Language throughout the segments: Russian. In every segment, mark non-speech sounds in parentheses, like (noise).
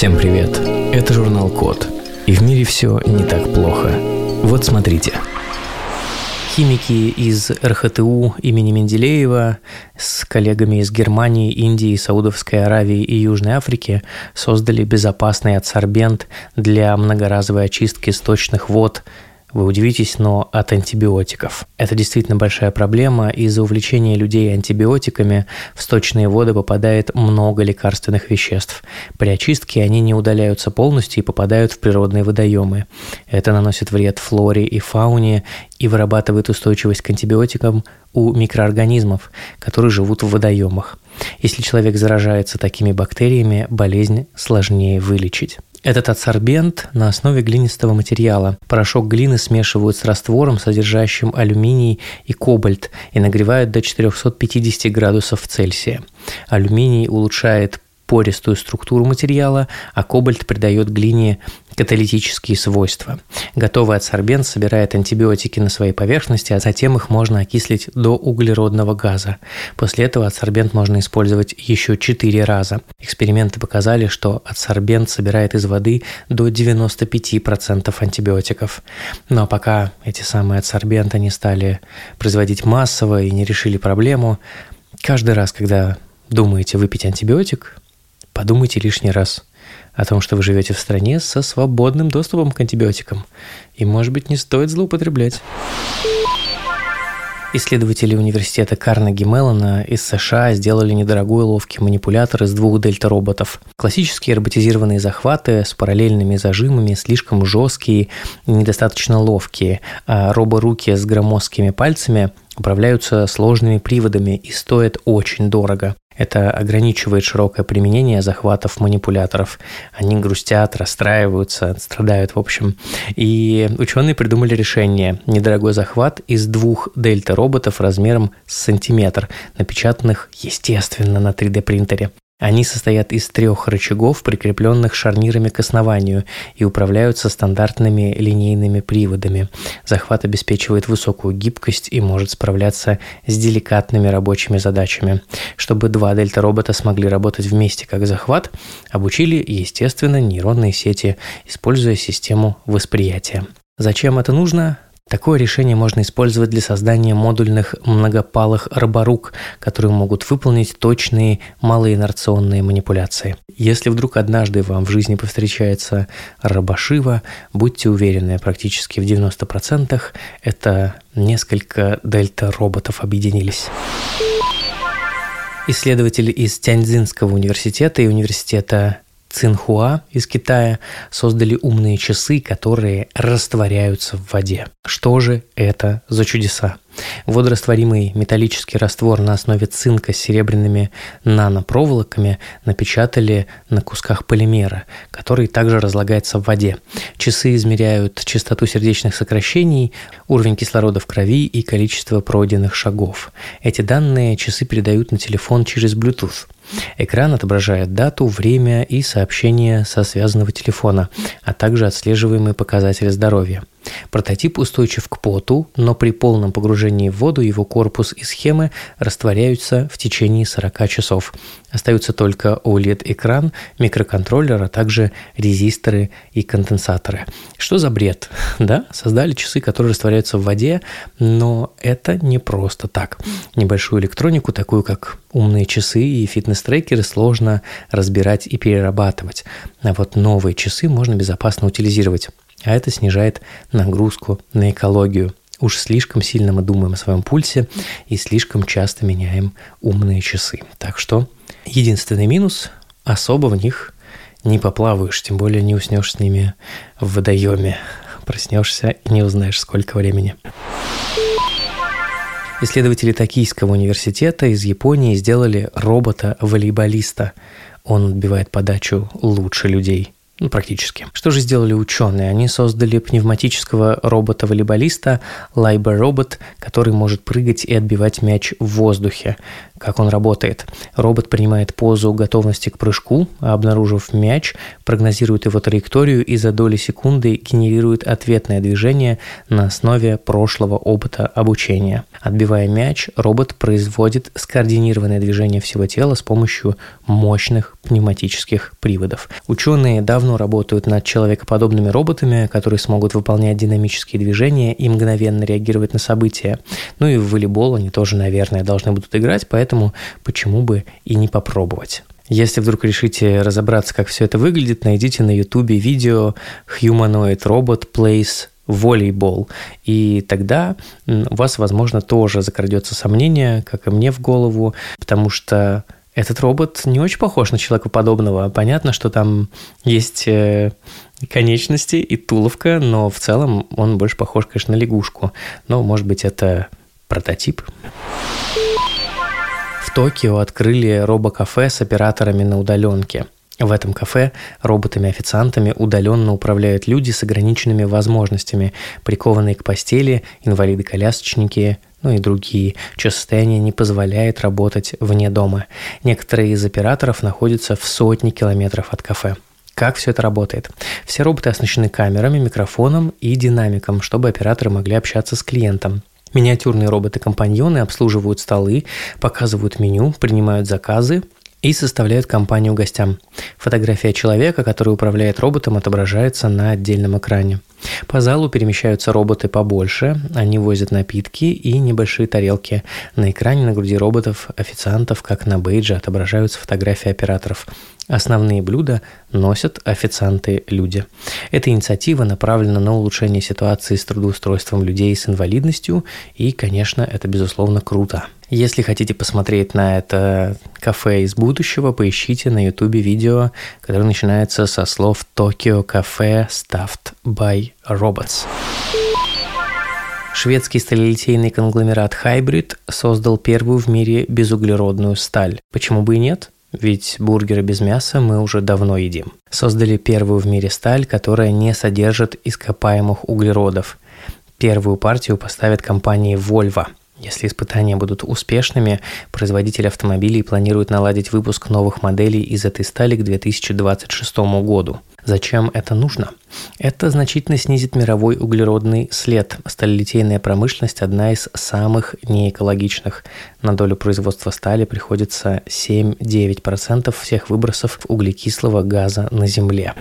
Всем привет! Это журнал Код. И в мире все не так плохо. Вот смотрите. Химики из РХТУ имени Менделеева с коллегами из Германии, Индии, Саудовской Аравии и Южной Африки создали безопасный адсорбент для многоразовой очистки сточных вод вы удивитесь, но от антибиотиков. Это действительно большая проблема. Из-за увлечения людей антибиотиками в сточные воды попадает много лекарственных веществ. При очистке они не удаляются полностью и попадают в природные водоемы. Это наносит вред флоре и фауне и вырабатывает устойчивость к антибиотикам у микроорганизмов, которые живут в водоемах. Если человек заражается такими бактериями, болезнь сложнее вылечить. Этот адсорбент на основе глинистого материала. Порошок глины смешивают с раствором, содержащим алюминий и кобальт, и нагревают до 450 градусов Цельсия. Алюминий улучшает пористую структуру материала, а кобальт придает глине каталитические свойства. Готовый адсорбент собирает антибиотики на своей поверхности, а затем их можно окислить до углеродного газа. После этого адсорбент можно использовать еще 4 раза. Эксперименты показали, что адсорбент собирает из воды до 95% антибиотиков. Но пока эти самые адсорбенты не стали производить массово и не решили проблему, каждый раз, когда думаете выпить антибиотик, Подумайте лишний раз о том, что вы живете в стране со свободным доступом к антибиотикам. И, может быть, не стоит злоупотреблять. Исследователи университета Карнеги Меллона из США сделали недорогой ловкий манипулятор из двух дельта-роботов. Классические роботизированные захваты с параллельными зажимами слишком жесткие и недостаточно ловкие, а роборуки с громоздкими пальцами управляются сложными приводами и стоят очень дорого. Это ограничивает широкое применение захватов манипуляторов. Они грустят, расстраиваются, страдают, в общем. И ученые придумали решение. Недорогой захват из двух дельта-роботов размером с сантиметр, напечатанных, естественно, на 3D-принтере. Они состоят из трех рычагов, прикрепленных шарнирами к основанию, и управляются стандартными линейными приводами. Захват обеспечивает высокую гибкость и может справляться с деликатными рабочими задачами. Чтобы два дельта-робота смогли работать вместе как захват, обучили, естественно, нейронные сети, используя систему восприятия. Зачем это нужно? Такое решение можно использовать для создания модульных многопалых роборук, которые могут выполнить точные малоинерционные манипуляции. Если вдруг однажды вам в жизни повстречается робошива, будьте уверены, практически в 90% это несколько дельта-роботов объединились. Исследователи из Тяньцзинского университета и университета Цинхуа из Китая создали умные часы, которые растворяются в воде. Что же это за чудеса? Водорастворимый металлический раствор на основе цинка с серебряными нанопроволоками напечатали на кусках полимера, который также разлагается в воде. Часы измеряют частоту сердечных сокращений, уровень кислорода в крови и количество пройденных шагов. Эти данные часы передают на телефон через Bluetooth. Экран отображает дату, время и сообщения со связанного телефона, а также отслеживаемые показатели здоровья. Прототип устойчив к поту, но при полном погружении в воду его корпус и схемы растворяются в течение 40 часов. Остаются только OLED-экран, микроконтроллер, а также резисторы и конденсаторы. Что за бред? (laughs) Да, создали часы, которые растворяются в воде, но это не просто так. Небольшую электронику, такую как умные часы и фитнес-трекеры, сложно разбирать и перерабатывать. А вот новые часы можно безопасно утилизировать а это снижает нагрузку на экологию. Уж слишком сильно мы думаем о своем пульсе и слишком часто меняем умные часы. Так что единственный минус – особо в них не поплаваешь, тем более не уснешь с ними в водоеме. Проснешься и не узнаешь, сколько времени. Исследователи Токийского университета из Японии сделали робота-волейболиста. Он отбивает подачу лучше людей – Ну, практически. Что же сделали ученые? Они создали пневматического робота-волейболиста Liber Robot, который может прыгать и отбивать мяч в воздухе. Как он работает? Робот принимает позу готовности к прыжку, а обнаружив мяч, прогнозирует его траекторию и за доли секунды генерирует ответное движение на основе прошлого опыта обучения. Отбивая мяч, робот производит скоординированное движение всего тела с помощью мощных пневматических приводов. Ученые давно работают над человекоподобными роботами, которые смогут выполнять динамические движения и мгновенно реагировать на события. Ну и в волейбол они тоже, наверное, должны будут играть, поэтому почему бы и не попробовать. Если вдруг решите разобраться, как все это выглядит, найдите на YouTube видео Humanoid Robot Plays волейбол. И тогда у вас, возможно, тоже закрадется сомнение, как и мне в голову, потому что этот робот не очень похож на человека подобного. Понятно, что там есть э, конечности и туловка, но в целом он больше похож, конечно, на лягушку. Но, может быть, это прототип. В Токио открыли робокафе с операторами на удаленке. В этом кафе роботами-официантами удаленно управляют люди с ограниченными возможностями, прикованные к постели, инвалиды-колясочники, ну и другие, чье состояние не позволяет работать вне дома. Некоторые из операторов находятся в сотни километров от кафе. Как все это работает? Все роботы оснащены камерами, микрофоном и динамиком, чтобы операторы могли общаться с клиентом. Миниатюрные роботы-компаньоны обслуживают столы, показывают меню, принимают заказы и составляют компанию гостям. Фотография человека, который управляет роботом, отображается на отдельном экране. По залу перемещаются роботы побольше, они возят напитки и небольшие тарелки. На экране на груди роботов, официантов, как на бейдже, отображаются фотографии операторов. Основные блюда носят официанты-люди. Эта инициатива направлена на улучшение ситуации с трудоустройством людей с инвалидностью, и, конечно, это, безусловно, круто. Если хотите посмотреть на это кафе из будущего, поищите на ютубе видео, которое начинается со слов «Токио кафе stuffed by robots». Шведский сталелитейный конгломерат Hybrid создал первую в мире безуглеродную сталь. Почему бы и нет? Ведь бургеры без мяса мы уже давно едим. Создали первую в мире сталь, которая не содержит ископаемых углеродов. Первую партию поставит компания Volvo. Если испытания будут успешными, производитель автомобилей планирует наладить выпуск новых моделей из этой стали к 2026 году. Зачем это нужно? Это значительно снизит мировой углеродный след. Сталелитейная промышленность – одна из самых неэкологичных. На долю производства стали приходится 7-9% всех выбросов углекислого газа на Земле.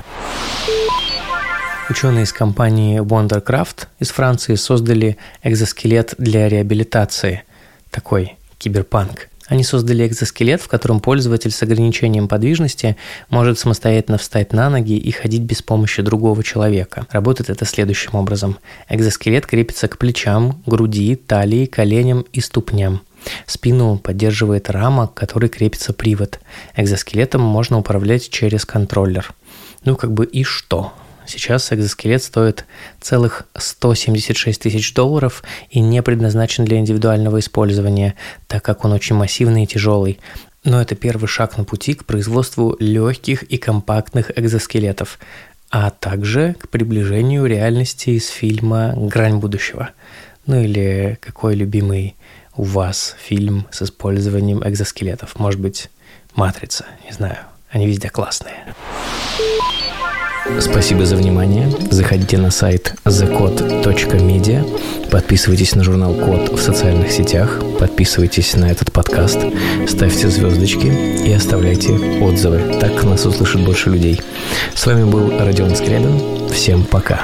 Ученые из компании Wondercraft из Франции создали экзоскелет для реабилитации. Такой киберпанк. Они создали экзоскелет, в котором пользователь с ограничением подвижности может самостоятельно встать на ноги и ходить без помощи другого человека. Работает это следующим образом. Экзоскелет крепится к плечам, груди, талии, коленям и ступням. Спину поддерживает рама, к которой крепится привод. Экзоскелетом можно управлять через контроллер. Ну, как бы и что? Сейчас экзоскелет стоит целых 176 тысяч долларов и не предназначен для индивидуального использования, так как он очень массивный и тяжелый. Но это первый шаг на пути к производству легких и компактных экзоскелетов, а также к приближению реальности из фильма «Грань будущего». Ну или какой любимый у вас фильм с использованием экзоскелетов? Может быть, «Матрица», не знаю. Они везде классные. Спасибо за внимание. Заходите на сайт thecode.media, подписывайтесь на журнал Код в социальных сетях, подписывайтесь на этот подкаст, ставьте звездочки и оставляйте отзывы. Так нас услышит больше людей. С вами был Родион Скрябин. Всем пока.